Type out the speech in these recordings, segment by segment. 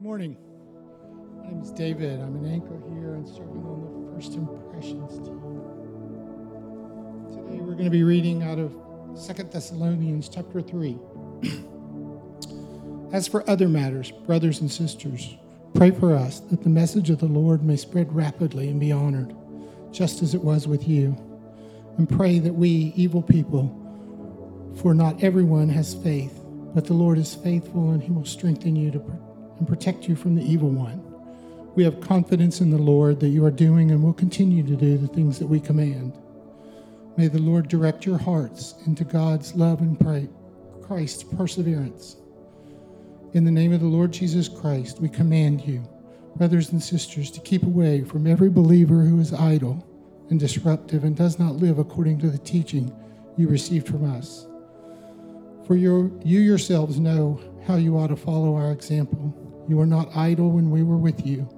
Good morning. My name is David. I'm an anchor here and serving on the First Impressions team. Today we're going to be reading out of Second Thessalonians chapter 3. As for other matters, brothers and sisters, pray for us that the message of the Lord may spread rapidly and be honored, just as it was with you. And pray that we, evil people, for not everyone has faith, but the Lord is faithful and he will strengthen you to and protect you from the evil one. We have confidence in the Lord that you are doing and will continue to do the things that we command. May the Lord direct your hearts into God's love and pray, Christ's perseverance. In the name of the Lord Jesus Christ, we command you, brothers and sisters, to keep away from every believer who is idle and disruptive and does not live according to the teaching you received from us. For you yourselves know how you ought to follow our example. You were not idle when we were with you,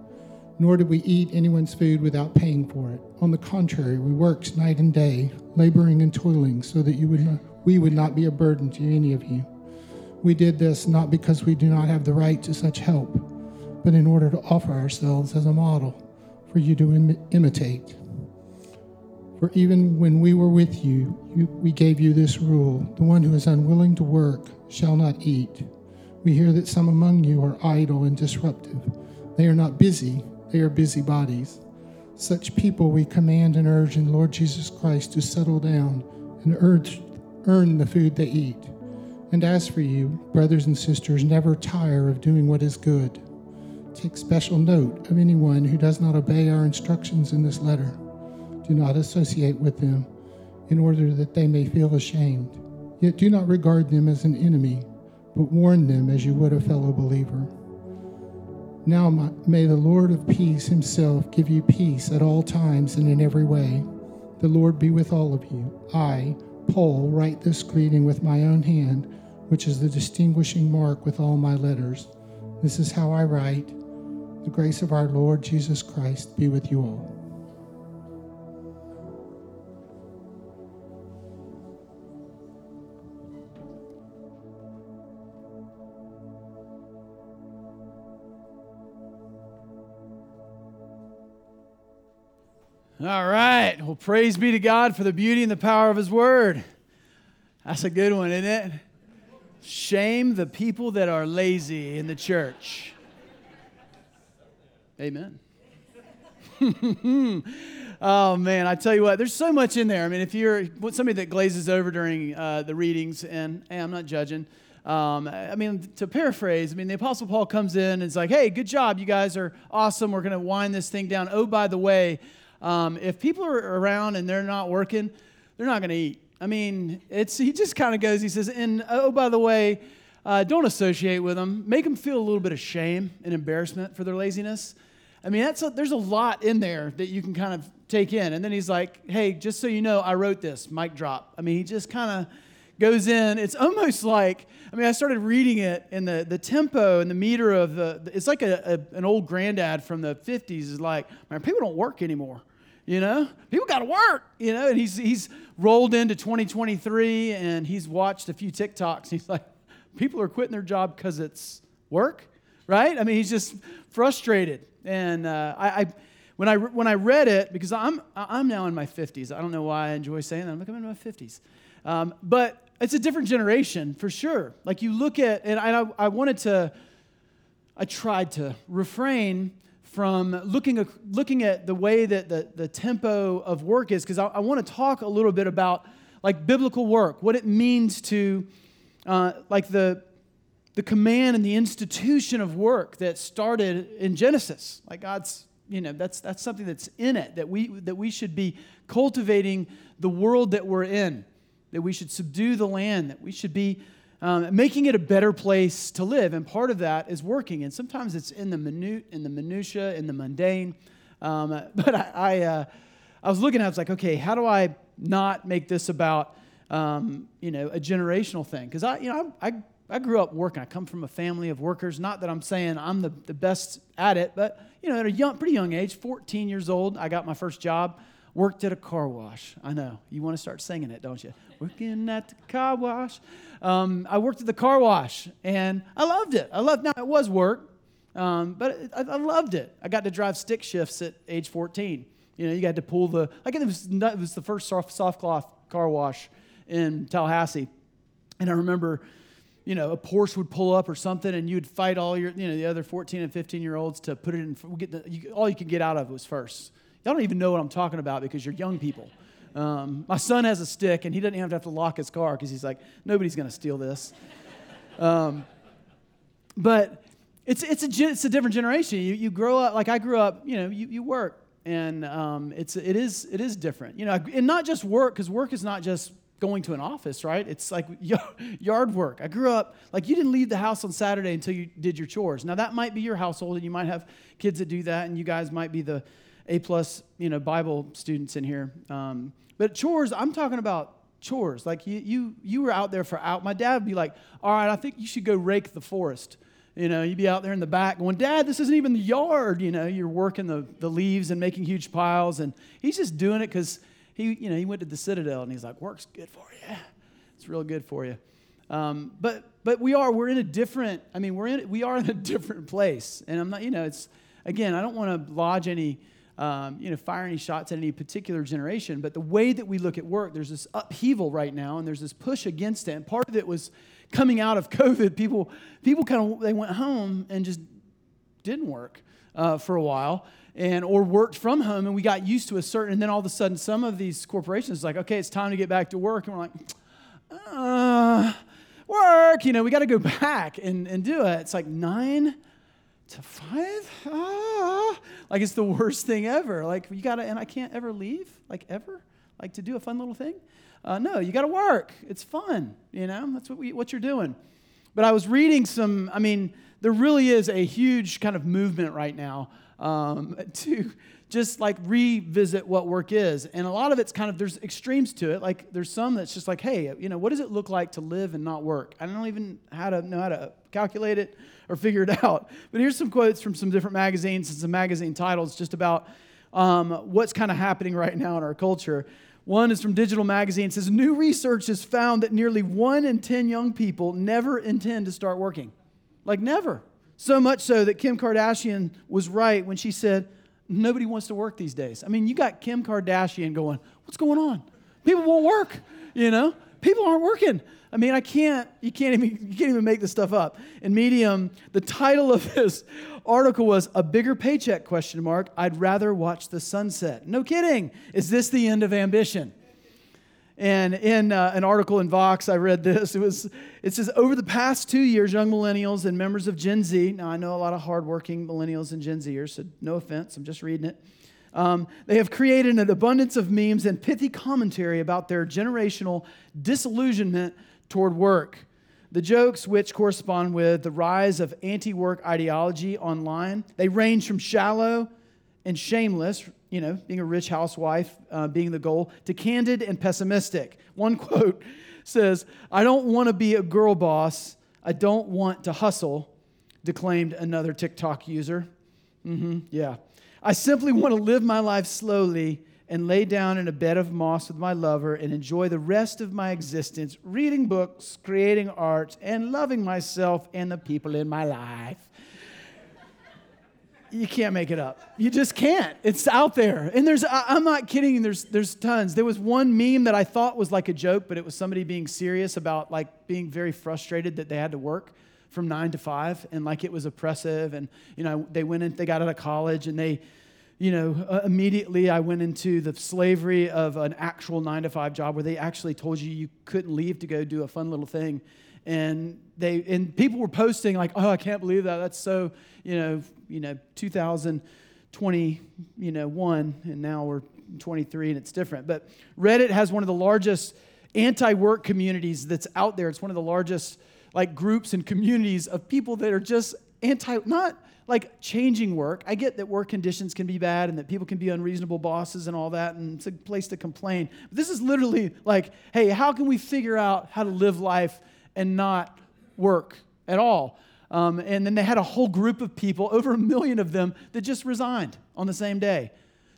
nor did we eat anyone's food without paying for it. On the contrary, we worked night and day, laboring and toiling, so that you would not, we would not be a burden to any of you. We did this not because we do not have the right to such help, but in order to offer ourselves as a model for you to Im- imitate. For even when we were with you, you, we gave you this rule the one who is unwilling to work shall not eat. We hear that some among you are idle and disruptive. They are not busy, they are busybodies. Such people we command and urge in Lord Jesus Christ to settle down and urge, earn the food they eat. And as for you, brothers and sisters, never tire of doing what is good. Take special note of anyone who does not obey our instructions in this letter. Do not associate with them in order that they may feel ashamed. Yet do not regard them as an enemy but warn them as you would a fellow believer. Now may the Lord of peace himself give you peace at all times and in every way. The Lord be with all of you. I, Paul, write this greeting with my own hand, which is the distinguishing mark with all my letters. This is how I write. The grace of our Lord Jesus Christ be with you all. All right. Well, praise be to God for the beauty and the power of His Word. That's a good one, isn't it? Shame the people that are lazy in the church. Amen. oh man, I tell you what, there's so much in there. I mean, if you're somebody that glazes over during uh, the readings, and hey, I'm not judging. Um, I mean, to paraphrase, I mean, the Apostle Paul comes in and is like, hey, good job. You guys are awesome. We're going to wind this thing down. Oh, by the way, um, if people are around and they're not working, they're not going to eat. I mean, it's he just kind of goes. He says, and oh, by the way, uh, don't associate with them. Make them feel a little bit of shame and embarrassment for their laziness. I mean, that's a, there's a lot in there that you can kind of take in. And then he's like, hey, just so you know, I wrote this, mic drop. I mean, he just kind of goes in. It's almost like, I mean, I started reading it, and the, the tempo and the meter of the, it's like a, a an old granddad from the 50s is like, man, people don't work anymore. You know, people got to work. You know, and he's he's rolled into 2023 and he's watched a few TikToks. He's like, people are quitting their job because it's work, right? I mean, he's just frustrated. And uh, I, I, when I when I read it, because I'm I'm now in my 50s. I don't know why I enjoy saying that. I'm like I'm in my 50s, um, but it's a different generation for sure. Like you look at, and I I wanted to, I tried to refrain from looking at, looking at the way that the, the tempo of work is, because I, I want to talk a little bit about like biblical work, what it means to uh, like the the command and the institution of work that started in Genesis. Like God's, you know, that's that's something that's in it that we that we should be cultivating the world that we're in, that we should subdue the land, that we should be um, making it a better place to live. And part of that is working. And sometimes it's in the minute, in the minutia, in the mundane. Um, but I, I, uh, I, was looking, at, I was like, okay, how do I not make this about, um, you know, a generational thing? Because I, you know, I, I, I, grew up working. I come from a family of workers. Not that I'm saying I'm the, the best at it, but you know, at a young, pretty young age, 14 years old, I got my first job. Worked at a car wash. I know. You want to start singing it, don't you? Working at the car wash. Um, I worked at the car wash and I loved it. I loved now it was work. Um, but I, I, loved it. I got to drive stick shifts at age 14. You know, you got to pull the, like it was, it was the first soft, soft cloth car wash in Tallahassee. And I remember, you know, a Porsche would pull up or something, and you'd fight all your, you know, the other 14 and 15 year olds to put it in. Get the, you, all you could get out of was first. Y'all don't even know what I'm talking about because you're young people. Um, my son has a stick, and he doesn't even have to lock his car because he's like, nobody's going to steal this. Um, but it's, it's, a, it's a different generation. You, you grow up, like I grew up, you know, you, you work, and um, it's, it, is, it is different. You know, and not just work, because work is not just going to an office, right? It's like yard work. I grew up, like, you didn't leave the house on Saturday until you did your chores. Now, that might be your household, and you might have kids that do that, and you guys might be the A plus, you know, Bible students in here. Um, but chores, I'm talking about chores. Like, you, you, you were out there for out. My dad would be like, all right, I think you should go rake the forest. You know, you'd be out there in the back going, Dad, this isn't even the yard. You know, you're working the, the leaves and making huge piles. And he's just doing it because he, you know, he went to the Citadel and he's like, work's good for you. It's real good for you. Um, but but we are we're in a different. I mean, we're in we are in a different place. And I'm not. You know, it's again. I don't want to lodge any. Um, you know, fire any shots at any particular generation, but the way that we look at work, there's this upheaval right now, and there's this push against it. And part of it was coming out of COVID. People, people kind of they went home and just didn't work uh, for a while and or worked from home and we got used to a certain and then all of a sudden some of these corporations like okay it's time to get back to work and we're like uh, work you know we got to go back and, and do it it's like nine to five ah. like it's the worst thing ever like you gotta and i can't ever leave like ever like to do a fun little thing uh, no you gotta work it's fun you know that's what, we, what you're doing but i was reading some i mean there really is a huge kind of movement right now um, to just like revisit what work is. And a lot of it's kind of, there's extremes to it. Like there's some that's just like, hey, you know, what does it look like to live and not work? I don't even how to know how to calculate it or figure it out. But here's some quotes from some different magazines and some magazine titles just about um, what's kind of happening right now in our culture. One is from Digital Magazine. It says, New research has found that nearly one in 10 young people never intend to start working. Like, never. So much so that Kim Kardashian was right when she said, nobody wants to work these days. I mean, you got Kim Kardashian going, what's going on? People won't work, you know? People aren't working. I mean, I can't, you can't even, you can't even make this stuff up. In Medium, the title of this article was A Bigger Paycheck, question mark, I'd rather watch the sunset. No kidding. Is this the end of ambition? And in uh, an article in Vox, I read this. It was it says over the past two years, young millennials and members of Gen Z. Now I know a lot of hardworking millennials and Gen Zers, so no offense. I'm just reading it. Um, they have created an abundance of memes and pithy commentary about their generational disillusionment toward work. The jokes, which correspond with the rise of anti work ideology online, they range from shallow and shameless, you know, being a rich housewife uh, being the goal, to candid and pessimistic. One quote says, I don't want to be a girl boss. I don't want to hustle, declaimed another TikTok user. Mm-hmm, yeah. I simply want to live my life slowly and lay down in a bed of moss with my lover and enjoy the rest of my existence reading books, creating art, and loving myself and the people in my life you can't make it up. You just can't. It's out there. And there's, I'm not kidding, there's, there's tons. There was one meme that I thought was like a joke, but it was somebody being serious about like being very frustrated that they had to work from nine to five and like it was oppressive. And, you know, they went in, they got out of college and they, you know, uh, immediately I went into the slavery of an actual nine to five job where they actually told you you couldn't leave to go do a fun little thing. And they and people were posting like oh i can't believe that. That's so you know you know 2020 you know one and now we're 23 and it's different. But reddit has one of the largest anti-work communities that's out there. It's one of the largest like groups and communities of people that are just anti not like changing work i get that work conditions can be bad and that people can be unreasonable bosses and all that and it's a place to complain but this is literally like hey how can we figure out how to live life and not work at all. Um, and then they had a whole group of people, over a million of them, that just resigned on the same day.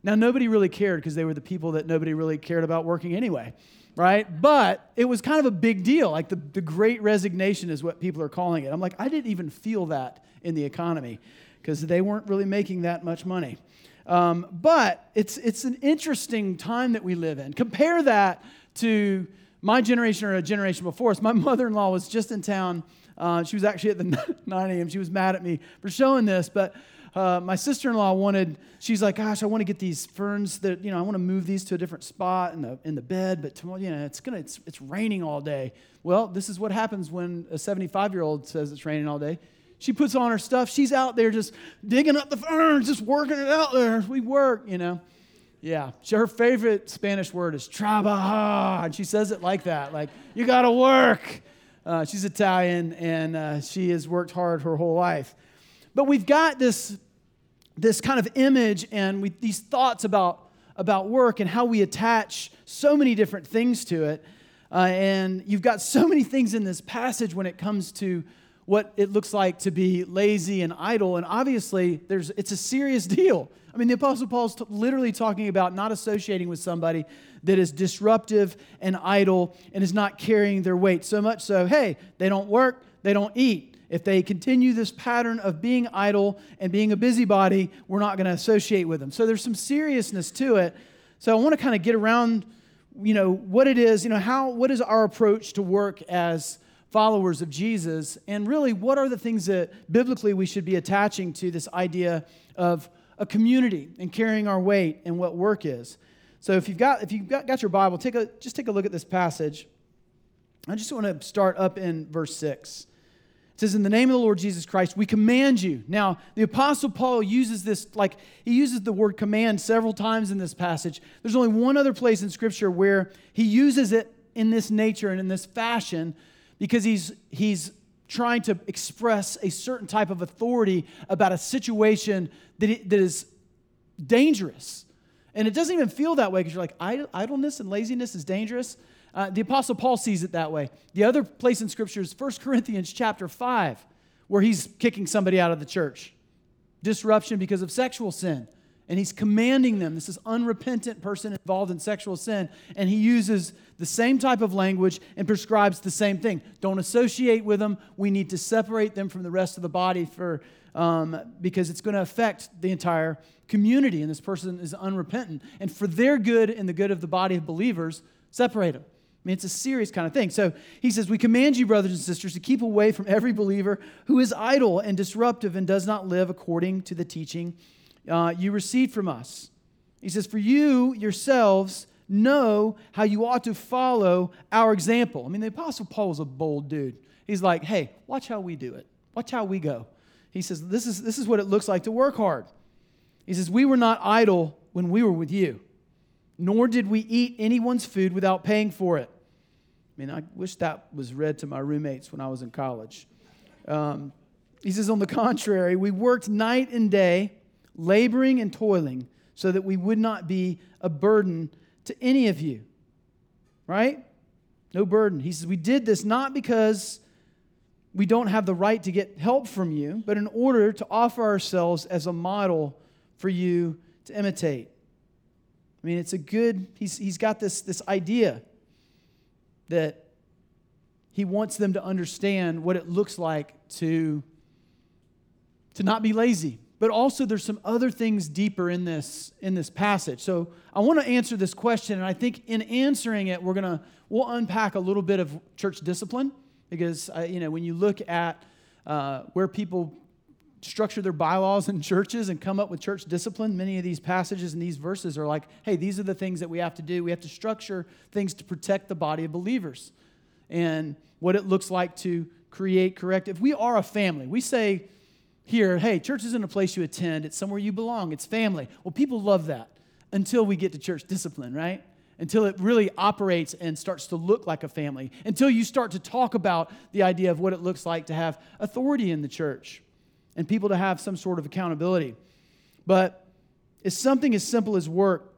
Now, nobody really cared because they were the people that nobody really cared about working anyway, right? But it was kind of a big deal. Like the, the great resignation is what people are calling it. I'm like, I didn't even feel that in the economy because they weren't really making that much money. Um, but it's, it's an interesting time that we live in. Compare that to my generation or a generation before us. My mother in law was just in town. Uh, she was actually at the 9 a.m. She was mad at me for showing this, but uh, my sister-in-law wanted she's like gosh i want to get these ferns that you know i want to move these to a different spot in the in the bed but tomorrow you know it's gonna it's, it's raining all day well this is what happens when a 75 year old says it's raining all day she puts on her stuff. She's out there just digging up the ferns just working it out there. We work you know. Yeah. Her favorite spanish word is trabajar and she says it like that like you gotta work. Uh, she's italian and uh, she has worked hard her whole life. But we've got this this kind of image and we, these thoughts about, about work and how we attach so many different things to it. Uh, and you've got so many things in this passage when it comes to what it looks like to be lazy and idle. And obviously, there's, it's a serious deal. I mean, the Apostle Paul's t- literally talking about not associating with somebody that is disruptive and idle and is not carrying their weight. So much so, hey, they don't work, they don't eat if they continue this pattern of being idle and being a busybody, we're not going to associate with them. So there's some seriousness to it. So I want to kind of get around, you know, what it is, you know, how, what is our approach to work as followers of Jesus? And really, what are the things that biblically we should be attaching to this idea of a community and carrying our weight and what work is? So if you've got, if you've got, got your Bible, take a, just take a look at this passage. I just want to start up in verse 6. It says, In the name of the Lord Jesus Christ, we command you. Now, the Apostle Paul uses this, like, he uses the word command several times in this passage. There's only one other place in Scripture where he uses it in this nature and in this fashion because he's, he's trying to express a certain type of authority about a situation that, that is dangerous. And it doesn't even feel that way because you're like, idleness and laziness is dangerous. Uh, the Apostle Paul sees it that way. The other place in Scripture is 1 Corinthians chapter 5, where he's kicking somebody out of the church. Disruption because of sexual sin. And he's commanding them. This is unrepentant person involved in sexual sin. And he uses the same type of language and prescribes the same thing. Don't associate with them. We need to separate them from the rest of the body for, um, because it's going to affect the entire community. And this person is unrepentant. And for their good and the good of the body of believers, separate them. I mean, it's a serious kind of thing. So he says, We command you, brothers and sisters, to keep away from every believer who is idle and disruptive and does not live according to the teaching uh, you received from us. He says, For you yourselves know how you ought to follow our example. I mean, the Apostle Paul was a bold dude. He's like, Hey, watch how we do it, watch how we go. He says, This is, this is what it looks like to work hard. He says, We were not idle when we were with you, nor did we eat anyone's food without paying for it. I mean, I wish that was read to my roommates when I was in college. Um, he says, on the contrary, we worked night and day, laboring and toiling, so that we would not be a burden to any of you. Right? No burden. He says, we did this not because we don't have the right to get help from you, but in order to offer ourselves as a model for you to imitate. I mean, it's a good, he's, he's got this, this idea that he wants them to understand what it looks like to, to not be lazy. But also there's some other things deeper in this in this passage. So I want to answer this question, and I think in answering it, we're gonna we'll unpack a little bit of church discipline because uh, you know when you look at uh, where people structure their bylaws in churches and come up with church discipline. Many of these passages and these verses are like, hey, these are the things that we have to do. We have to structure things to protect the body of believers and what it looks like to create corrective. We are a family. We say here, hey, church isn't a place you attend, it's somewhere you belong, it's family. Well, people love that until we get to church discipline, right? Until it really operates and starts to look like a family, until you start to talk about the idea of what it looks like to have authority in the church and people to have some sort of accountability. But if something as simple as work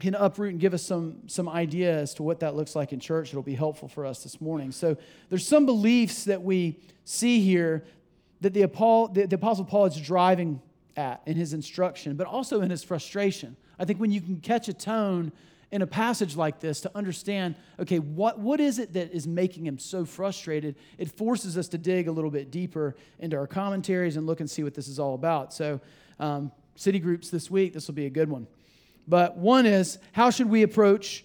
can uproot and give us some, some idea as to what that looks like in church, it'll be helpful for us this morning. So there's some beliefs that we see here that the, the, Apostle Paul is driving at in his instruction, but also in his frustration. I think when you can catch a tone in a passage like this to understand, okay, what, what is it that is making him so frustrated? It forces us to dig a little bit deeper into our commentaries and look and see what this is all about. So, um, city groups this week, this will be a good one. But one is, how should we approach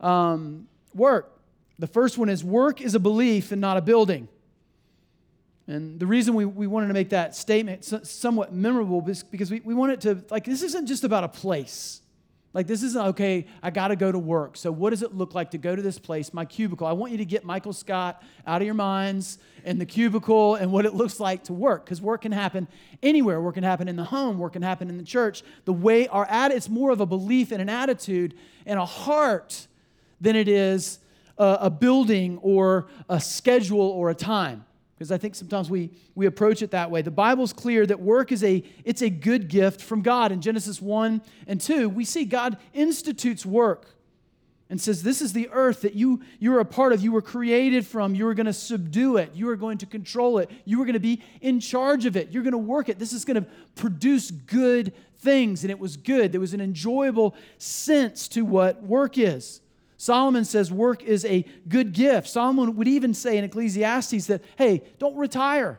um, work? The first one is, work is a belief and not a building. And the reason we, we wanted to make that statement somewhat memorable is because we, we want it to, like, this isn't just about a place. Like, this isn't, okay, I got to go to work. So, what does it look like to go to this place, my cubicle? I want you to get Michael Scott out of your minds and the cubicle and what it looks like to work. Because work can happen anywhere. Work can happen in the home. Work can happen in the church. The way our attitude, it's more of a belief and an attitude and a heart than it is a, a building or a schedule or a time because I think sometimes we, we approach it that way. The Bible's clear that work is a it's a good gift from God. In Genesis 1 and 2, we see God institutes work and says, This is the earth that you, you're a part of. You were created from. You are going to subdue it. You are going to control it. You are going to be in charge of it. You're going to work it. This is going to produce good things. And it was good. There was an enjoyable sense to what work is. Solomon says work is a good gift. Solomon would even say in Ecclesiastes that, hey, don't retire.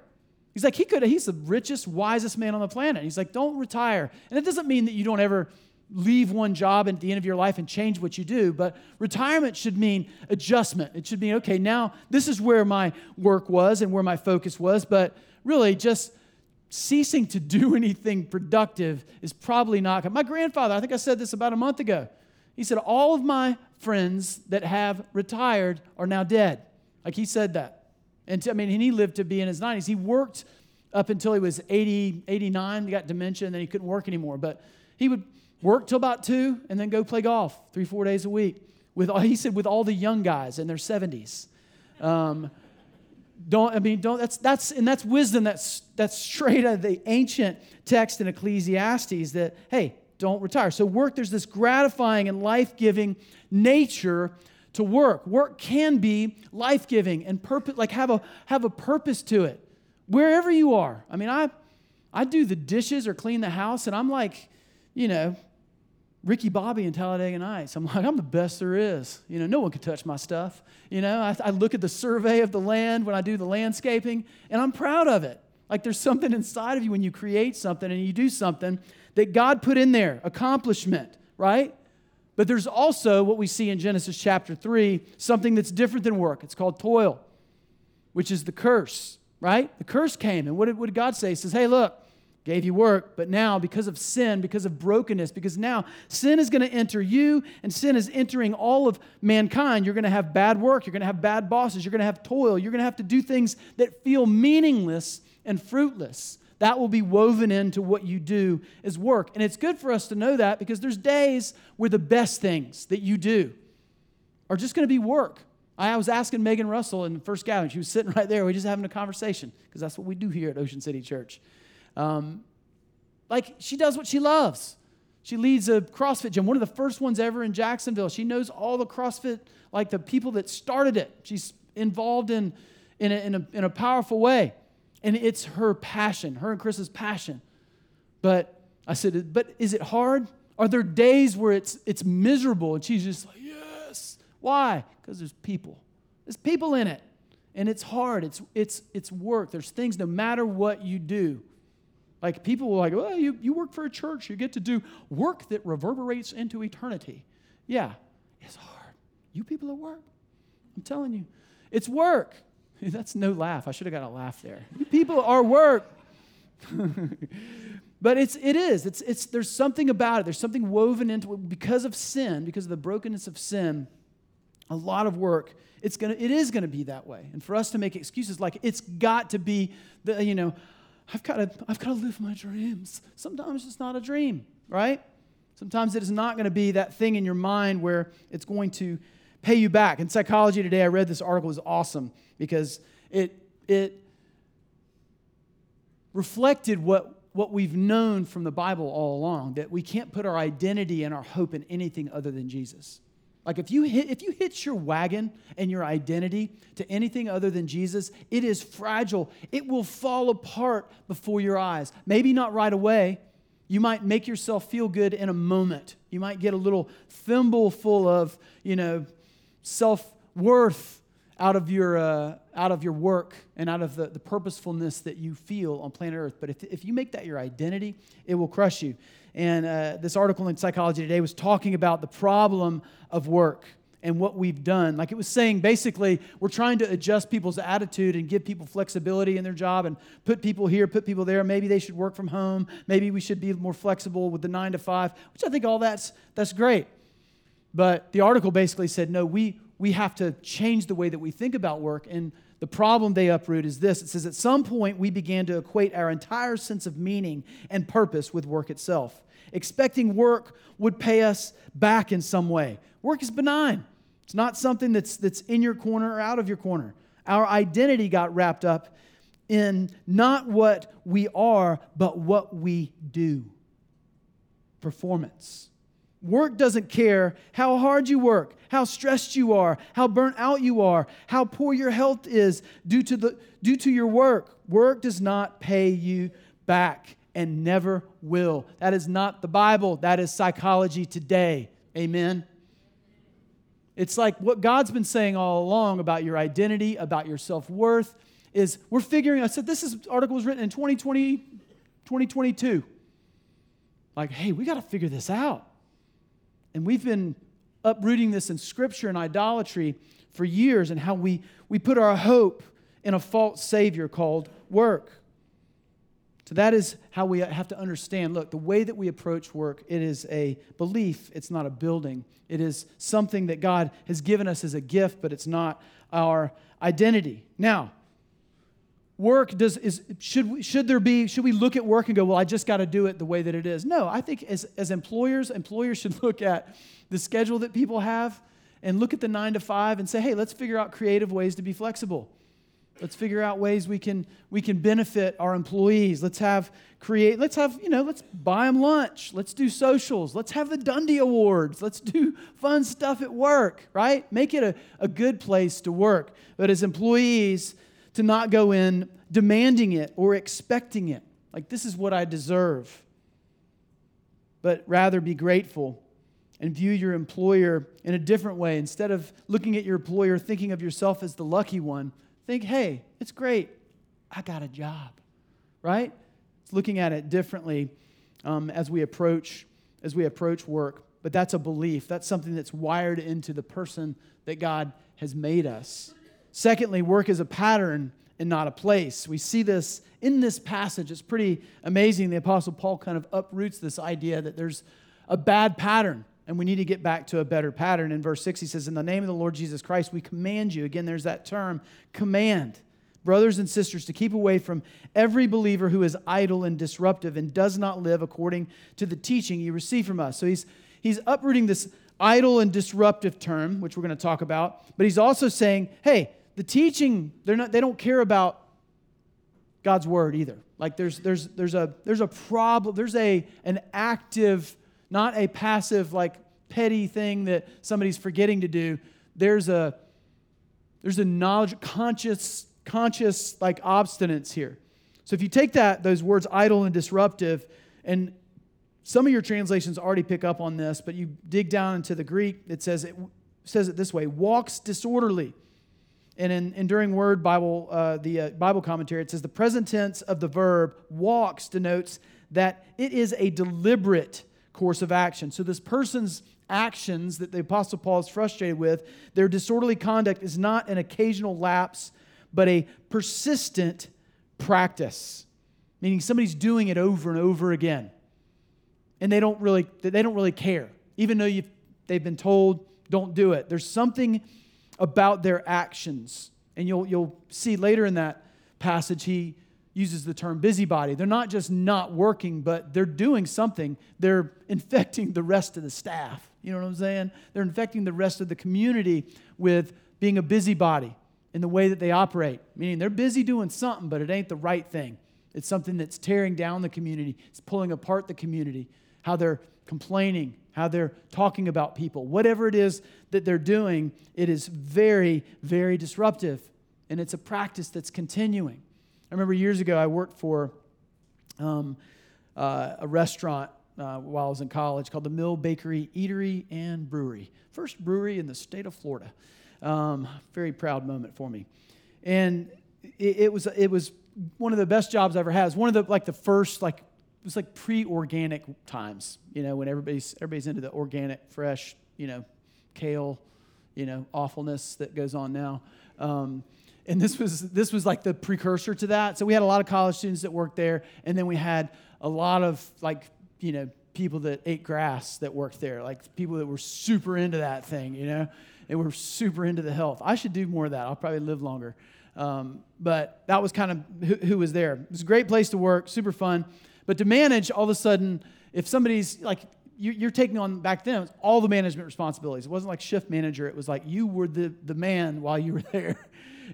He's like, he could, he's the richest, wisest man on the planet. He's like, don't retire. And it doesn't mean that you don't ever leave one job at the end of your life and change what you do, but retirement should mean adjustment. It should mean, okay, now this is where my work was and where my focus was, but really just ceasing to do anything productive is probably not. My grandfather, I think I said this about a month ago. He said, All of my friends that have retired are now dead. Like he said that. And I mean, and he lived to be in his 90s. He worked up until he was 80, 89. He got dementia and then he couldn't work anymore. But he would work till about two and then go play golf three, four days a week. With all, he said, with all the young guys in their 70s. Um, don't I mean don't that's that's and that's wisdom that's that's straight out of the ancient text in Ecclesiastes that hey don't retire. So, work, there's this gratifying and life giving nature to work. Work can be life giving and purpose, like have a, have a purpose to it. Wherever you are. I mean, I, I do the dishes or clean the house, and I'm like, you know, Ricky Bobby in Talladega Nights. I'm like, I'm the best there is. You know, no one can touch my stuff. You know, I, I look at the survey of the land when I do the landscaping, and I'm proud of it. Like there's something inside of you when you create something and you do something that God put in there, accomplishment, right? But there's also what we see in Genesis chapter 3, something that's different than work. It's called toil, which is the curse, right? The curse came. And what did, what did God say? He says, hey, look, gave you work, but now because of sin, because of brokenness, because now sin is going to enter you and sin is entering all of mankind, you're going to have bad work, you're going to have bad bosses, you're going to have toil, you're going to have to do things that feel meaningless and fruitless that will be woven into what you do as work. And it's good for us to know that because there's days where the best things that you do are just going to be work. I was asking Megan Russell in the first gathering. She was sitting right there. We are just having a conversation because that's what we do here at Ocean City Church. Um, like she does what she loves. She leads a CrossFit gym, one of the first ones ever in Jacksonville. She knows all the CrossFit, like the people that started it. She's involved in, in, a, in, a, in a powerful way. And it's her passion, her and Chris's passion. But I said, but is it hard? Are there days where it's it's miserable? And she's just like, yes. Why? Because there's people. There's people in it. And it's hard. It's it's it's work. There's things no matter what you do. Like people will like, well, you, you work for a church, you get to do work that reverberates into eternity. Yeah, it's hard. You people at work. I'm telling you, it's work. That's no laugh. I should have got a laugh there. People are work. but it's it is. It's it's there's something about it. There's something woven into it because of sin, because of the brokenness of sin. A lot of work. It's gonna it is gonna be that way. And for us to make excuses like it's got to be the you know, I've got to I've got to live my dreams. Sometimes it's not a dream, right? Sometimes it is not going to be that thing in your mind where it's going to pay you back. In psychology today, I read this article, it was awesome because it, it reflected what, what we've known from the Bible all along that we can't put our identity and our hope in anything other than Jesus. Like if you hit if you hitch your wagon and your identity to anything other than Jesus, it is fragile. It will fall apart before your eyes. Maybe not right away. You might make yourself feel good in a moment. You might get a little thimble full of, you know, self worth out of your uh, out of your work and out of the, the purposefulness that you feel on planet Earth. But if, if you make that your identity, it will crush you. And uh, this article in Psychology Today was talking about the problem of work and what we've done. Like it was saying, basically, we're trying to adjust people's attitude and give people flexibility in their job and put people here, put people there. Maybe they should work from home. Maybe we should be more flexible with the nine to five, which I think all that's that's great. But the article basically said, no, we we have to change the way that we think about work. And the problem they uproot is this it says, at some point, we began to equate our entire sense of meaning and purpose with work itself, expecting work would pay us back in some way. Work is benign, it's not something that's, that's in your corner or out of your corner. Our identity got wrapped up in not what we are, but what we do. Performance. Work doesn't care how hard you work, how stressed you are, how burnt out you are, how poor your health is due to, the, due to your work. Work does not pay you back and never will. That is not the Bible, that is psychology today. Amen. It's like what God's been saying all along about your identity, about your self worth, is we're figuring. I said this is, article was written in 2020, 2022. Like, hey, we got to figure this out. And we've been uprooting this in scripture and idolatry for years and how we, we put our hope in a false Savior called work. So that is how we have to understand. Look, the way that we approach work, it is a belief, it's not a building. It is something that God has given us as a gift, but it's not our identity. Now, work does is should should there be should we look at work and go well i just got to do it the way that it is no i think as, as employers employers should look at the schedule that people have and look at the nine to five and say hey let's figure out creative ways to be flexible. Let's figure out ways we can we can benefit our employees. Let's have create let's have you know let's buy them lunch. Let's do socials. Let's have the Dundie awards. Let's do fun stuff at work right? Make it a, a good place to work. But as employees to not go in demanding it or expecting it. Like, this is what I deserve. But rather be grateful and view your employer in a different way. Instead of looking at your employer thinking of yourself as the lucky one, think, hey, it's great. I got a job, right? It's looking at it differently um, as we approach as we approach work. But that's a belief. That's something that's wired into the person that God has made us. Secondly, work is a pattern and not a place. We see this in this passage. It's pretty amazing. The Apostle Paul kind of uproots this idea that there's a bad pattern and we need to get back to a better pattern. In verse 6, he says, In the name of the Lord Jesus Christ, we command you. Again, there's that term, command. Brothers and sisters, to keep away from every believer who is idle and disruptive and does not live according to the teaching you receive from us. So he's, he's uprooting this idle and disruptive term, which we're going to talk about, but he's also saying, hey, the teaching, they're not, they don't care about God's word either. Like there's, there's, there's, a, there's a problem, there's a, an active, not a passive, like petty thing that somebody's forgetting to do. There's a, there's a knowledge, conscious, conscious like obstinance here. So if you take that, those words idle and disruptive, and some of your translations already pick up on this, but you dig down into the Greek, it says it says it this way: walks disorderly and in Enduring Word Bible, uh, the uh, Bible commentary, it says the present tense of the verb walks denotes that it is a deliberate course of action. So this person's actions that the Apostle Paul is frustrated with, their disorderly conduct is not an occasional lapse, but a persistent practice. Meaning somebody's doing it over and over again. And they don't really, they don't really care. Even though you've, they've been told, don't do it. There's something about their actions. And you'll, you'll see later in that passage, he uses the term busybody. They're not just not working, but they're doing something. They're infecting the rest of the staff. You know what I'm saying? They're infecting the rest of the community with being a busybody in the way that they operate. Meaning they're busy doing something, but it ain't the right thing. It's something that's tearing down the community, it's pulling apart the community, how they're complaining, how they're talking about people. Whatever it is that they're doing, it is very, very disruptive. And it's a practice that's continuing. I remember years ago, I worked for um, uh, a restaurant uh, while I was in college called the Mill Bakery Eatery and Brewery. First brewery in the state of Florida. Um, very proud moment for me. And it, it, was it was one of the best jobs I ever had. It was one of the like the first like was like pre-organic times, you know, when everybody's everybody's into the organic, fresh, you know, kale, you know, awfulness that goes on now. Um, and this was this was like the precursor to that. So we had a lot of college students that worked there, and then we had a lot of like you know people that ate grass that worked there, like people that were super into that thing, you know, and were super into the health. I should do more of that. I'll probably live longer. Um, but that was kind of who, who was there. It was a great place to work, super fun. But to manage, all of a sudden, if somebody's like, you, are taking on back then all the management responsibilities. It wasn't like shift manager. It was like you were the, the man while you were there.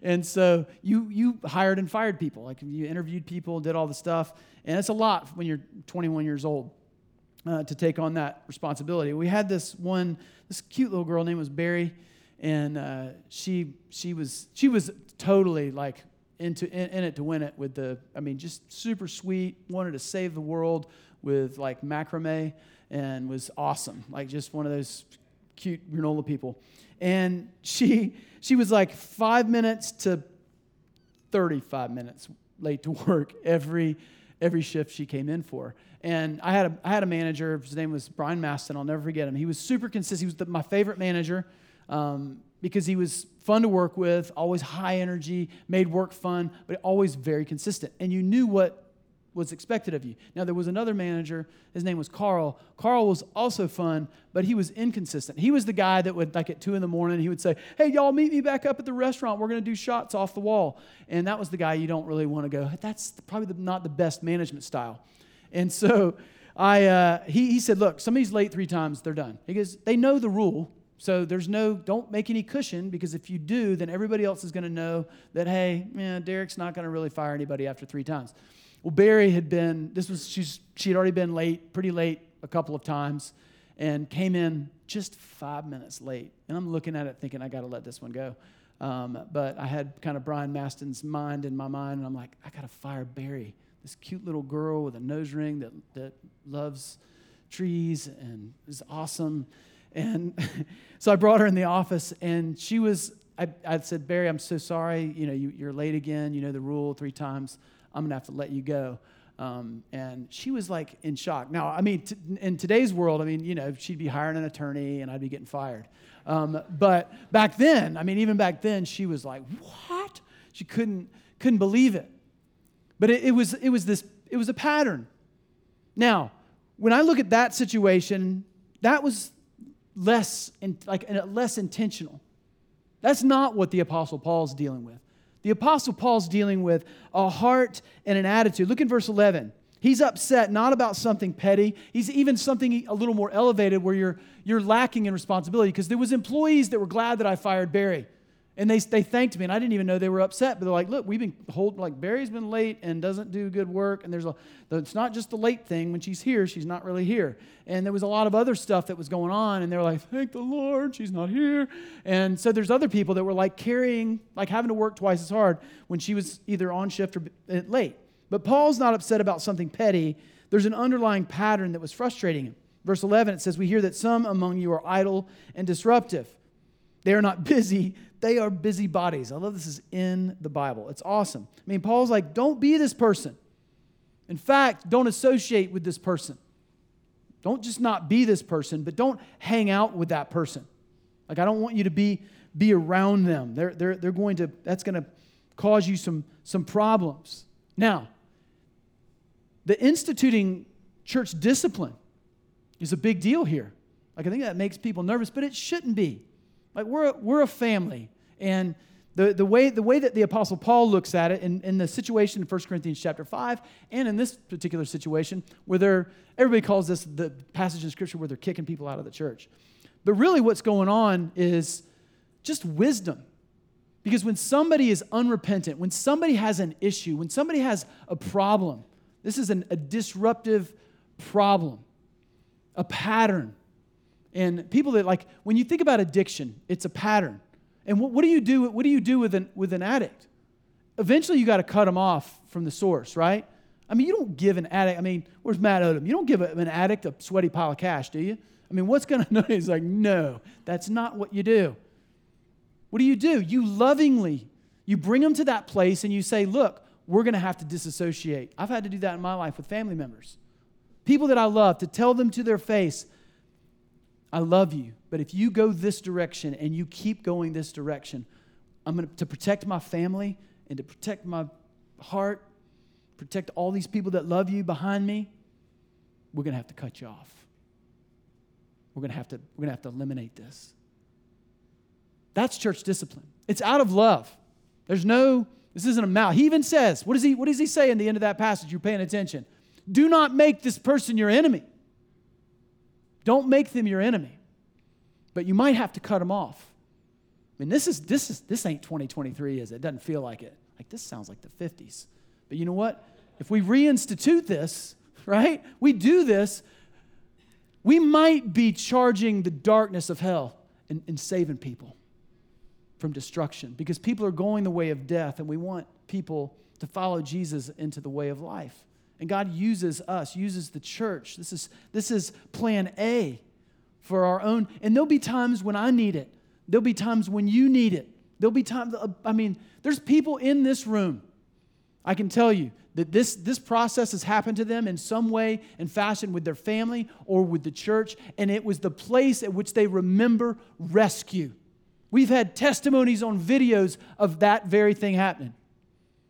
And so you, you hired and fired people. Like you interviewed people, did all the stuff. And it's a lot when you're 21 years old uh, to take on that responsibility. We had this one, this cute little girl name was Barry. And uh, she, she, was, she was totally like into, in, in it to win it with the, I mean, just super sweet, wanted to save the world with like macrame and was awesome. Like just one of those cute granola people. And she she was like 5 minutes to 35 minutes late to work every every shift she came in for. And I had a, I had a manager, his name was Brian Maston, I'll never forget him. He was super consistent. He was the, my favorite manager um, because he was fun to work with, always high energy, made work fun, but always very consistent. And you knew what was expected of you. Now, there was another manager, his name was Carl. Carl was also fun, but he was inconsistent. He was the guy that would, like at two in the morning, he would say, Hey, y'all, meet me back up at the restaurant. We're going to do shots off the wall. And that was the guy you don't really want to go, That's probably the, not the best management style. And so I, uh, he, he said, Look, somebody's late three times, they're done. He goes, They know the rule. So there's no, don't make any cushion because if you do, then everybody else is going to know that, hey, yeah, Derek's not going to really fire anybody after three times. Well, Barry had been, this was, she's, she had already been late, pretty late a couple of times, and came in just five minutes late. And I'm looking at it thinking, I got to let this one go. Um, but I had kind of Brian Maston's mind in my mind, and I'm like, I got to fire Barry, this cute little girl with a nose ring that, that loves trees and is awesome. And so I brought her in the office, and she was, I, I said, Barry, I'm so sorry. You know, you, you're late again. You know the rule three times. I'm going to have to let you go. Um, and she was like in shock. Now, I mean, t- in today's world, I mean, you know, she'd be hiring an attorney and I'd be getting fired. Um, but back then, I mean, even back then, she was like, "What?" She couldn't couldn't believe it. But it, it was it was this it was a pattern. Now, when I look at that situation, that was less in, like less intentional. That's not what the apostle Paul's dealing with. The Apostle Paul's dealing with a heart and an attitude. Look in verse 11. He's upset not about something petty. He's even something a little more elevated where you're, you're lacking in responsibility because there was employees that were glad that I fired Barry. And they, they thanked me, and I didn't even know they were upset. But they're like, look, we've been holding, like, Barry's been late and doesn't do good work. And there's a, it's not just the late thing. When she's here, she's not really here. And there was a lot of other stuff that was going on. And they were like, thank the Lord, she's not here. And so there's other people that were like carrying, like having to work twice as hard when she was either on shift or uh, late. But Paul's not upset about something petty. There's an underlying pattern that was frustrating him. Verse 11, it says, We hear that some among you are idle and disruptive. They are not busy, they are busybodies. I love this is in the Bible. It's awesome. I mean, Paul's like, don't be this person. In fact, don't associate with this person. Don't just not be this person, but don't hang out with that person. Like, I don't want you to be, be around them. They're, they're, they're going to, that's going to cause you some, some problems. Now, the instituting church discipline is a big deal here. Like, I think that makes people nervous, but it shouldn't be. Like we're we're a family. And the, the, way, the way that the Apostle Paul looks at it in, in the situation in 1 Corinthians chapter 5, and in this particular situation, where they're, everybody calls this the passage in Scripture where they're kicking people out of the church. But really, what's going on is just wisdom. Because when somebody is unrepentant, when somebody has an issue, when somebody has a problem, this is an, a disruptive problem, a pattern and people that like, when you think about addiction, it's a pattern. And what, what do you do? What do you do with an, with an addict? Eventually, you got to cut them off from the source, right? I mean, you don't give an addict, I mean, where's Matt Odom? You don't give an addict a sweaty pile of cash, do you? I mean, what's going to know? He's like, no, that's not what you do. What do you do? You lovingly, you bring them to that place and you say, look, we're going to have to disassociate. I've had to do that in my life with family members. People that I love, to tell them to their face, I love you, but if you go this direction and you keep going this direction, I'm going to, protect my family and to protect my heart, protect all these people that love you behind me, we're going to have to cut you off. We're going to have to we're going to have to eliminate this. That's church discipline. It's out of love. There's no this isn't a mouth. He even says, what does he what does he say in the end of that passage? You're paying attention. Do not make this person your enemy. Don't make them your enemy. But you might have to cut them off. I mean, this is this is this ain't 2023, is it? It doesn't feel like it. Like this sounds like the 50s. But you know what? If we reinstitute this, right? We do this, we might be charging the darkness of hell and, and saving people from destruction because people are going the way of death and we want people to follow Jesus into the way of life. And God uses us, uses the church. This is, this is plan A for our own. And there'll be times when I need it. There'll be times when you need it. There'll be times, I mean, there's people in this room, I can tell you, that this, this process has happened to them in some way and fashion with their family or with the church, and it was the place at which they remember rescue. We've had testimonies on videos of that very thing happening,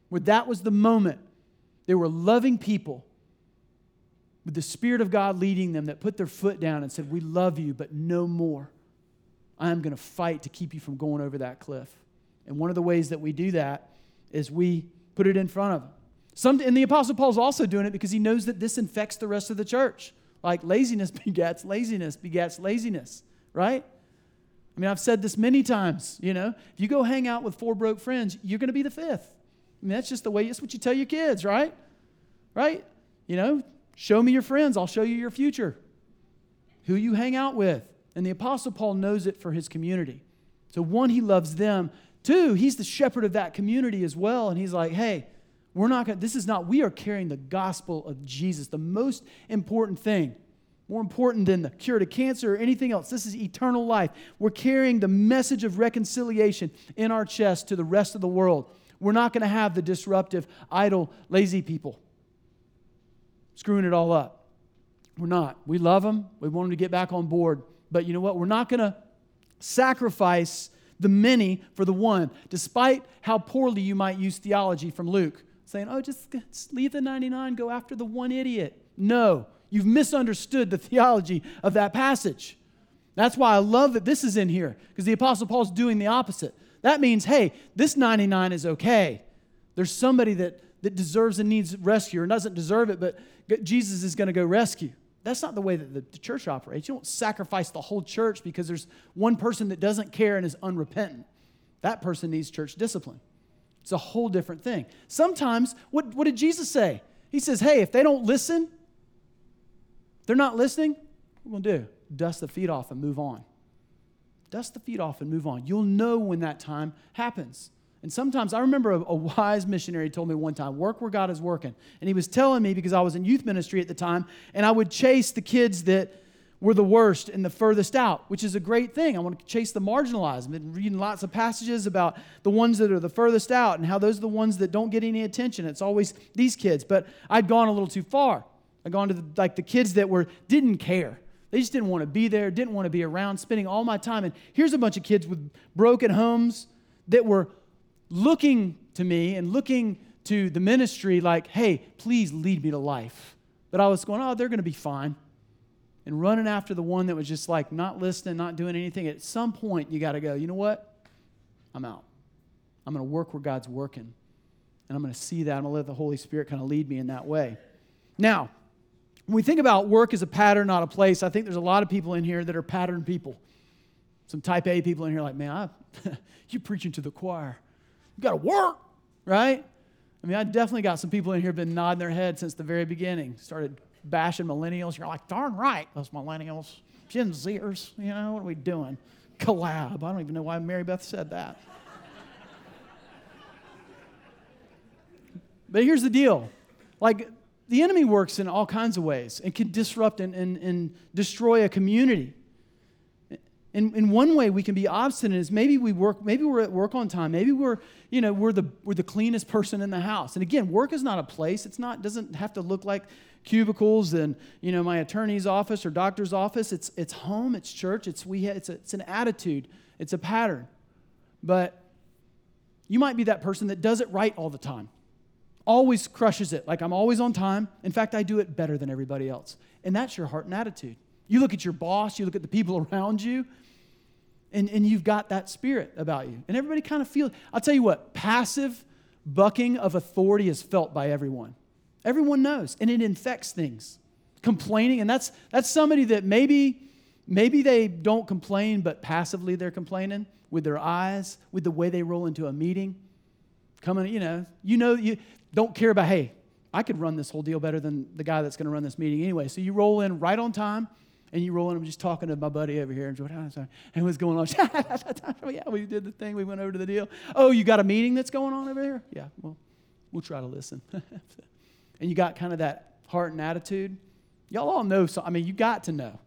where that was the moment they were loving people with the Spirit of God leading them that put their foot down and said, We love you, but no more. I'm going to fight to keep you from going over that cliff. And one of the ways that we do that is we put it in front of them. Some, and the Apostle Paul's also doing it because he knows that this infects the rest of the church. Like laziness begets laziness begets laziness, right? I mean, I've said this many times, you know, if you go hang out with four broke friends, you're going to be the fifth. I mean, that's just the way, that's what you tell your kids, right? Right? You know, show me your friends, I'll show you your future. Who you hang out with. And the Apostle Paul knows it for his community. So, one, he loves them. Two, he's the shepherd of that community as well. And he's like, hey, we're not going to, this is not, we are carrying the gospel of Jesus, the most important thing. More important than the cure to cancer or anything else. This is eternal life. We're carrying the message of reconciliation in our chest to the rest of the world. We're not going to have the disruptive, idle, lazy people screwing it all up. We're not. We love them. We want them to get back on board. But you know what? We're not going to sacrifice the many for the one, despite how poorly you might use theology from Luke, saying, oh, just, just leave the 99, go after the one idiot. No, you've misunderstood the theology of that passage. That's why I love that this is in here, because the Apostle Paul's doing the opposite. That means, hey, this 99 is okay. There's somebody that, that deserves and needs rescue or doesn't deserve it, but Jesus is going to go rescue. That's not the way that the, the church operates. You don't sacrifice the whole church because there's one person that doesn't care and is unrepentant. That person needs church discipline. It's a whole different thing. Sometimes, what, what did Jesus say? He says, hey, if they don't listen, they're not listening, we're going to do? Dust the feet off and move on. Dust the feet off and move on. You'll know when that time happens. And sometimes I remember a, a, wise missionary told me one time, work where God is working. And he was telling me because I was in youth ministry at the time, and I would chase the kids that were the worst and the furthest out, which is a great thing. I want to chase the marginalized. I've been reading lots of passages about the ones that are the furthest out and how those are the ones that don't get any attention. It's always these kids. But I'd gone a little too far. I'd gone to the, like the kids that were didn't care. They just didn't want to be there, didn't want to be around, spending all my time. And here's a bunch of kids with broken homes that were looking to me and looking to the ministry like, hey, please lead me to life. But I was going, oh, they're going to be fine. And running after the one that was just like not listening, not doing anything. At some point, you got to go, you know what? I'm out. I'm going to work where God's working. And I'm going to see that. I'm going to let the Holy Spirit kind of lead me in that way. Now, when we think about work as a pattern, not a place, I think there's a lot of people in here that are pattern people. Some type A people in here like, man, I, you're preaching to the choir. You got to work, right? I mean, I definitely got some people in here been nodding their head since the very beginning. Started bashing millennials. You're like, darn right, those millennials, Gen Zers. You know, what are we doing? Collab. I don't even know why Mary Beth said that. but here's the deal. Like, the enemy works in all kinds of ways and can disrupt and, and, and destroy a community. In, in one way we can be obstinate is maybe we work, maybe we're at work on time, maybe we're, you know, we're the, we're the cleanest person in the house. And again, work is not a place. It's not, doesn't have to look like cubicles and, you know, my attorney's office or doctor's office. It's, it's home, it's church, it's, we, it's, a, it's an attitude, it's a pattern. But you might be that person that does it right all the time always crushes it. Like I'm always on time. In fact, I do it better than everybody else. And that's your heart and attitude. You look at your boss, you look at the people around you, and, and you've got that spirit about you. And everybody kind of feels, I'll tell you what, passive bucking of authority is felt by everyone. Everyone knows, and it infects things. Complaining, and that's that's somebody that maybe maybe they don't complain, but passively they're complaining with their eyes, with the way they roll into a meeting. Coming, you know, you know, you don't care about, hey, I could run this whole deal better than the guy that's going to run this meeting anyway. So you roll in right on time, and you roll in. I'm just talking to my buddy over here, and what's going on? yeah, we did the thing. We went over to the deal. Oh, you got a meeting that's going on over here? Yeah, well, we'll try to listen. and you got kind of that heart and attitude. Y'all all know. So, I mean, you got to know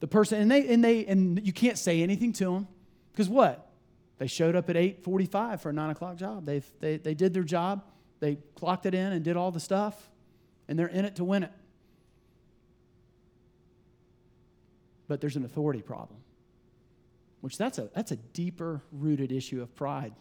the person, and they and they and you can't say anything to them because what? They showed up at 8:45 for a nine o'clock job. They, they, they did their job. They clocked it in and did all the stuff, and they're in it to win it. But there's an authority problem, which that's a, that's a deeper rooted issue of pride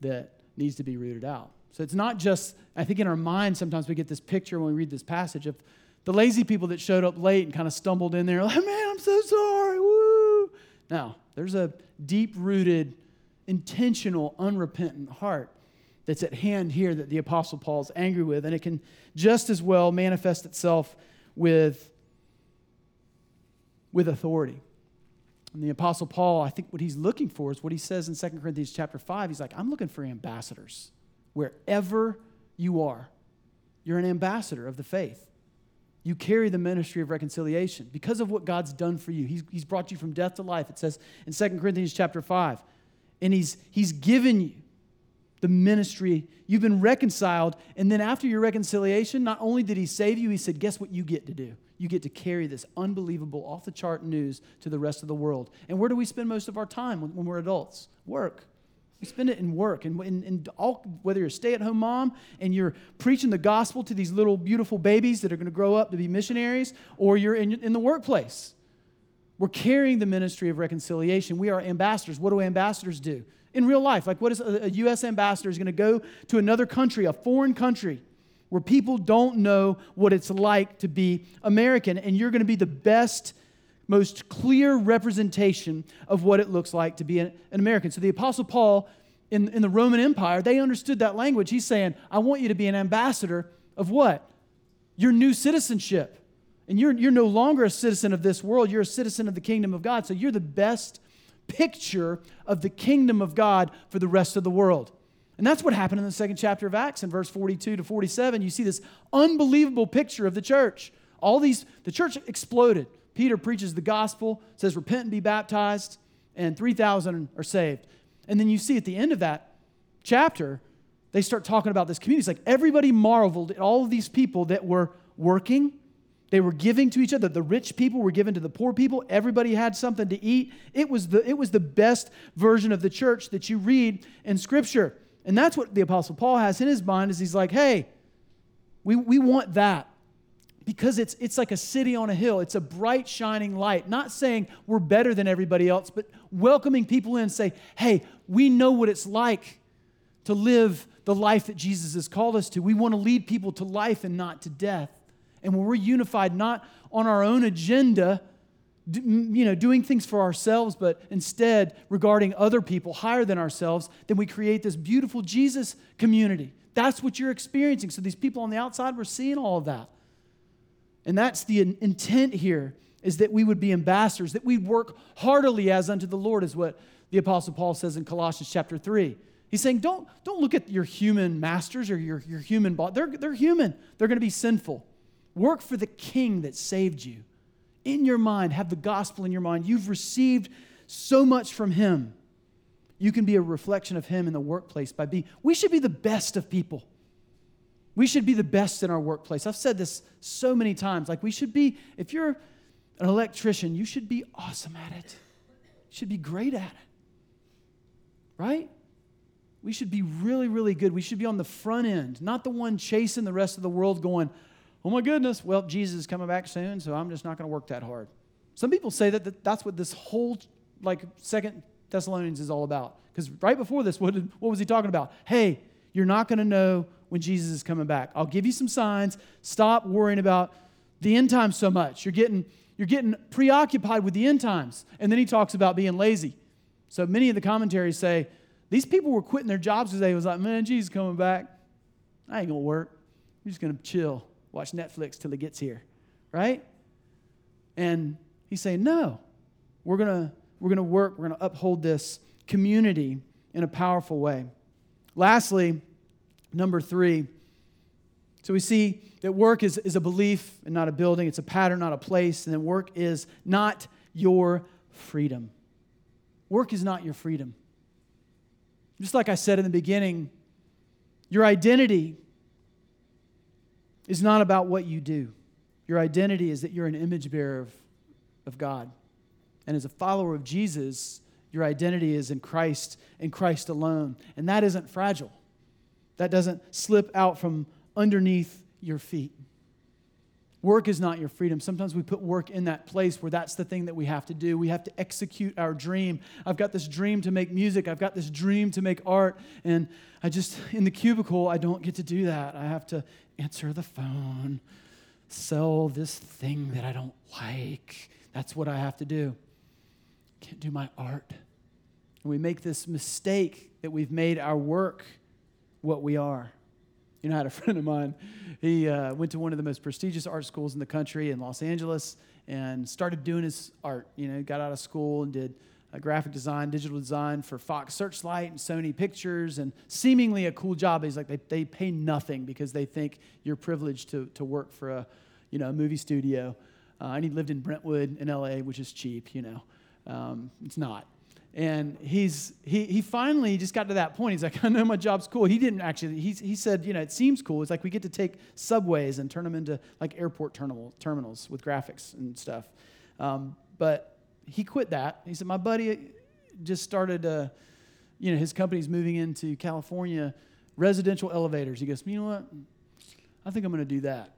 that needs to be rooted out. So it's not just, I think in our mind, sometimes we get this picture when we read this passage of the lazy people that showed up late and kind of stumbled in there, like, man, I'm so sorry. Woo. Now, there's a deep rooted intentional, unrepentant heart that's at hand here that the Apostle Paul is angry with. And it can just as well manifest itself with, with authority. And the Apostle Paul, I think what he's looking for is what he says in 2 Corinthians chapter 5. He's like, I'm looking for ambassadors wherever you are. You're an ambassador of the faith. You carry the ministry of reconciliation because of what God's done for you. He's, he's brought you from death to life. It says in 2 Corinthians chapter 5 and he's, he's given you the ministry. You've been reconciled. And then after your reconciliation, not only did he save you, he said, Guess what you get to do? You get to carry this unbelievable, off the chart news to the rest of the world. And where do we spend most of our time when, when we're adults? Work. We spend it in work. And, and, and all, whether you're a stay at home mom and you're preaching the gospel to these little beautiful babies that are going to grow up to be missionaries, or you're in, in the workplace we're carrying the ministry of reconciliation. We are ambassadors. What do ambassadors do? In real life, like what is a, U.S. ambassador is going to go to another country, a foreign country, where people don't know what it's like to be American, and you're going to be the best, most clear representation of what it looks like to be an, an American. So the Apostle Paul in, in the Roman Empire, they understood that language. He's saying, I want you to be an ambassador of what? Your new citizenship. And you're, you're no longer a citizen of this world, you're a citizen of the kingdom of God. So you're the best picture of the kingdom of God for the rest of the world. And that's what happened in the second chapter of Acts in verse 42 to 47. You see this unbelievable picture of the church. All these, the church exploded. Peter preaches the gospel, says, Repent and be baptized, and 3,000 are saved. And then you see at the end of that chapter, they start talking about this community. It's like everybody marveled at all of these people that were working, they were giving to each other. The rich people were given to the poor people. Everybody had something to eat. It was the, it was the best version of the church that you read in Scripture. And that's what the Apostle Paul has in his mind is he's like, hey, we, we want that. Because it's, it's like a city on a hill. It's a bright, shining light. Not saying we're better than everybody else, but welcoming people in and say, hey, we know what it's like to live the life that Jesus has called us to. We want to lead people to life and not to death. And when we're unified, not on our own agenda, you know, doing things for ourselves, but instead regarding other people higher than ourselves, then we create this beautiful Jesus community. That's what you're experiencing. So these people on the outside, we're seeing all of that. And that's the intent here is that we would be ambassadors, that we'd work heartily as unto the Lord, is what the Apostle Paul says in Colossians chapter 3. He's saying, don't, don't look at your human masters or your, your human boss. They're, they're human. They're going to be sinful. Work for the king that saved you. In your mind, have the gospel in your mind. You've received so much from him. You can be a reflection of him in the workplace by being, we should be the best of people. We should be the best in our workplace. I've said this so many times. Like, we should be, if you're an electrician, you should be awesome at it. You should be great at it. Right? We should be really, really good. We should be on the front end, not the one chasing the rest of the world going, oh my goodness, well, Jesus is coming back soon, so I'm just not going to work that hard. Some people say that, that that's what this whole, like, Second Thessalonians is all about. Because right before this, what, did, what was he talking about? Hey, you're not going to know when Jesus is coming back. I'll give you some signs. Stop worrying about the end times so much. You're getting, you're getting preoccupied with the end times. And then he talks about being lazy. So many of the commentaries say these people were quitting their jobs because they was like, man, Jesus coming back. I ain't going to work. I'm just going to chill, watch Netflix till he gets here, right? And he's saying, no, we're to we're to work, we're to uphold this community in a powerful way. Lastly, number three, so we see that work is, is a belief and not a building, it's a pattern, not a place, and then work is not your freedom. Work is not your freedom. Just like I said in the beginning, your identity is not about what you do. Your identity is that you're an image bearer of, of God. And as a follower of Jesus, your identity is in Christ and Christ alone. And that isn't fragile, that doesn't slip out from underneath your feet. Work is not your freedom. Sometimes we put work in that place where that's the thing that we have to do. We have to execute our dream. I've got this dream to make music. I've got this dream to make art. And I just, in the cubicle, I don't get to do that. I have to answer the phone, sell this thing that I don't like. That's what I have to do can't do my art. And we make this mistake that we've made our work what we are. You know, I had a friend of mine, he uh, went to one of the most prestigious art schools in the country in Los Angeles and started doing his art. You know, got out of school and did graphic design, digital design for Fox Searchlight and Sony Pictures, and seemingly a cool job. He's like, they, they pay nothing because they think you're privileged to, to work for a, you know, a movie studio. Uh, and he lived in Brentwood in LA, which is cheap, you know. Um, it's not. And he's, he, he finally just got to that point. He's like, I know my job's cool. He didn't actually, he, he said, you know, it seems cool. It's like we get to take subways and turn them into like airport terminal, terminals with graphics and stuff. Um, but he quit that. He said, my buddy just started, uh, you know, his company's moving into California, residential elevators. He goes, you know what? I think I'm going to do that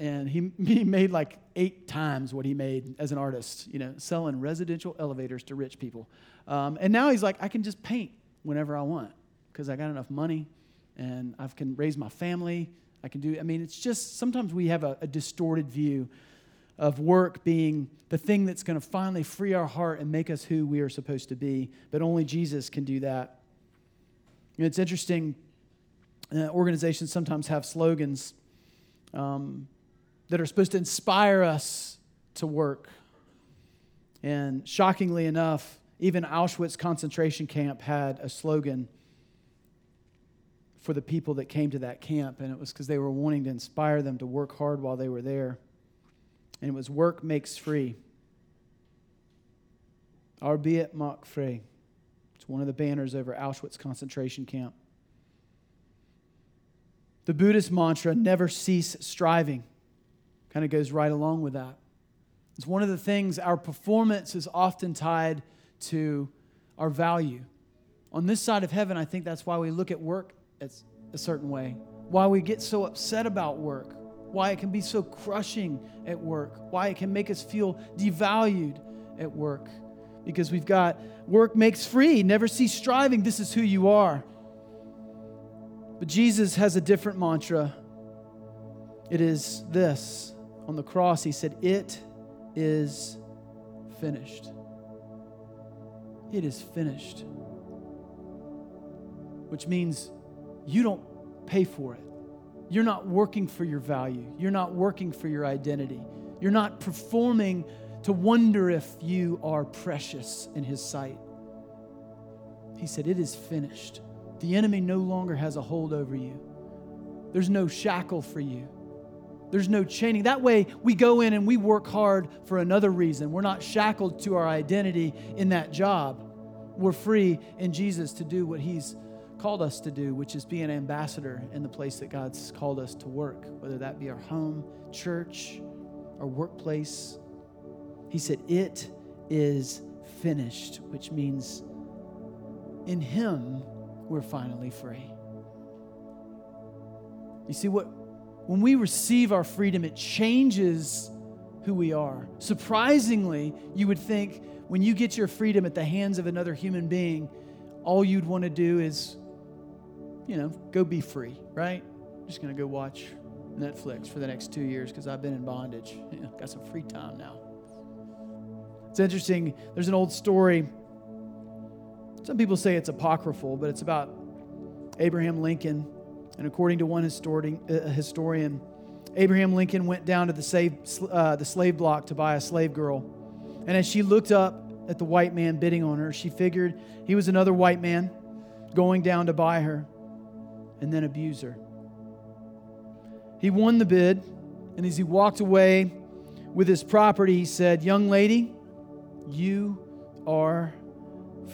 and he, he made like eight times what he made as an artist, you know, selling residential elevators to rich people. Um, and now he's like, I can just paint whenever I want because I got enough money and I can raise my family. I can do, I mean, it's just sometimes we have a, a distorted view of work being the thing that's going to finally free our heart and make us who we are supposed to be. But only Jesus can do that. You know, it's interesting, uh, organizations sometimes have slogans. Um, that are supposed to inspire us to work. And shockingly enough, even Auschwitz concentration camp had a slogan for the people that came to that camp, and it was because they were wanting to inspire them to work hard while they were there. And it was work makes free. Arbeit macht frei. It's one of the banners over Auschwitz concentration camp. The Buddhist mantra, never cease striving kind of goes right along with that. It's one of the things our performance is often tied to our value. On this side of heaven, I think that's why we look at work as a certain way, why we get so upset about work, why it can be so crushing at work, why it can make us feel devalued at work. Because we've got work makes free, never cease striving, this is who you are. But Jesus has a different mantra. It is this on the cross, he said, It is finished. It is finished. Which means you don't pay for it. You're not working for your value. You're not working for your identity. You're not performing to wonder if you are precious in his sight. He said, It is finished. The enemy no longer has a hold over you, there's no shackle for you. There's no chaining. That way, we go in and we work hard for another reason. We're not shackled to our identity in that job. We're free in Jesus to do what He's called us to do, which is be an ambassador in the place that God's called us to work, whether that be our home, church, our workplace. He said, It is finished, which means in Him we're finally free. You see, what when we receive our freedom, it changes who we are. Surprisingly, you would think when you get your freedom at the hands of another human being, all you'd want to do is, you know, go be free, right? I'm just going to go watch Netflix for the next two years because I've been in bondage. Yeah, got some free time now. It's interesting. There's an old story. Some people say it's apocryphal, but it's about Abraham Lincoln. And according to one historian, uh, Abraham Lincoln went down to the slave, uh, the slave block to buy a slave girl. And as she looked up at the white man bidding on her, she figured he was another white man going down to buy her and then abuse her. He won the bid, and as he walked away with his property, he said, Young lady, you are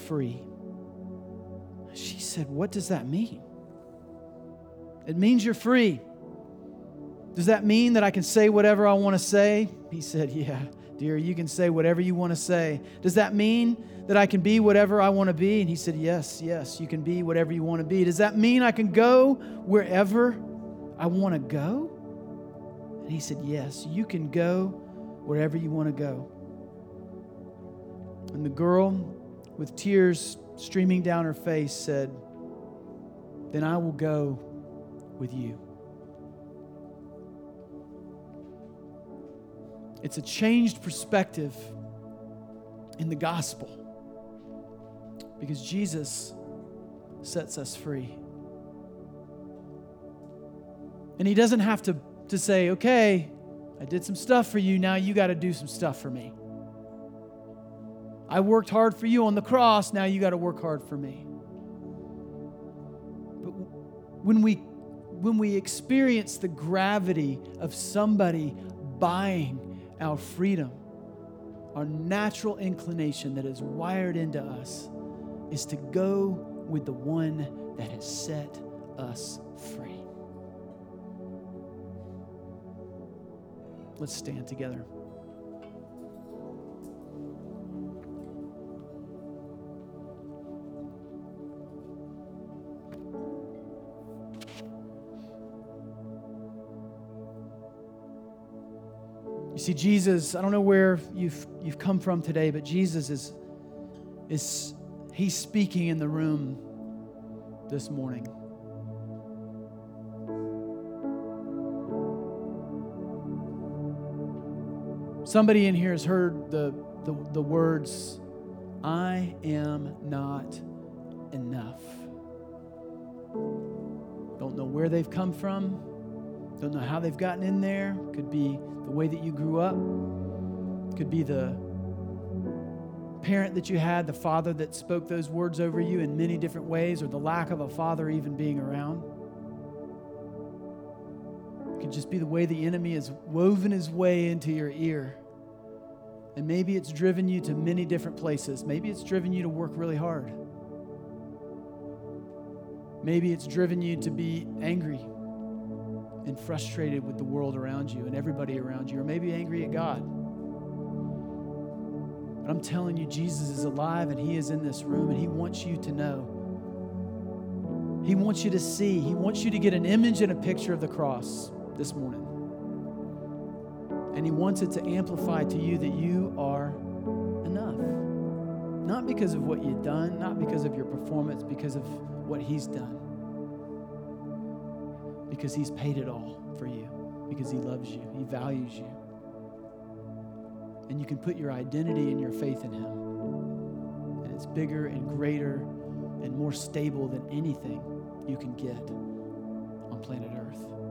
free. She said, What does that mean? It means you're free. Does that mean that I can say whatever I want to say? He said, Yeah, dear, you can say whatever you want to say. Does that mean that I can be whatever I want to be? And he said, Yes, yes, you can be whatever you want to be. Does that mean I can go wherever I want to go? And he said, Yes, you can go wherever you want to go. And the girl, with tears streaming down her face, said, Then I will go with you. It's a changed perspective in the gospel because Jesus sets us free. And he doesn't have to, to say, okay, I did some stuff for you, now you got to do some stuff for me. I worked hard for you on the cross, now you got to work hard for me. But when we when we experience the gravity of somebody buying our freedom, our natural inclination that is wired into us is to go with the one that has set us free. Let's stand together. See, Jesus, I don't know where you've, you've come from today, but Jesus is, is he's speaking in the room this morning. Somebody in here has heard the, the, the words, I am not enough. Don't know where they've come from, don't know how they've gotten in there. Could be the way that you grew up, could be the parent that you had, the father that spoke those words over you in many different ways, or the lack of a father even being around. It could just be the way the enemy has woven his way into your ear. And maybe it's driven you to many different places. Maybe it's driven you to work really hard. Maybe it's driven you to be angry and frustrated with the world around you and everybody around you, or maybe angry at God. But I'm telling you, Jesus is alive and He is in this room and He wants you to know. He wants you to see. He wants you to get an image and a picture of the cross this morning. And He wants it to amplify to you that you are enough. Not because of what you've done, not because of your performance, because of what He's done because He's paid it all for you, because He loves you, He values you. And you can put your identity and your faith in Him. And it's bigger and greater and more stable than anything you can get on planet Earth.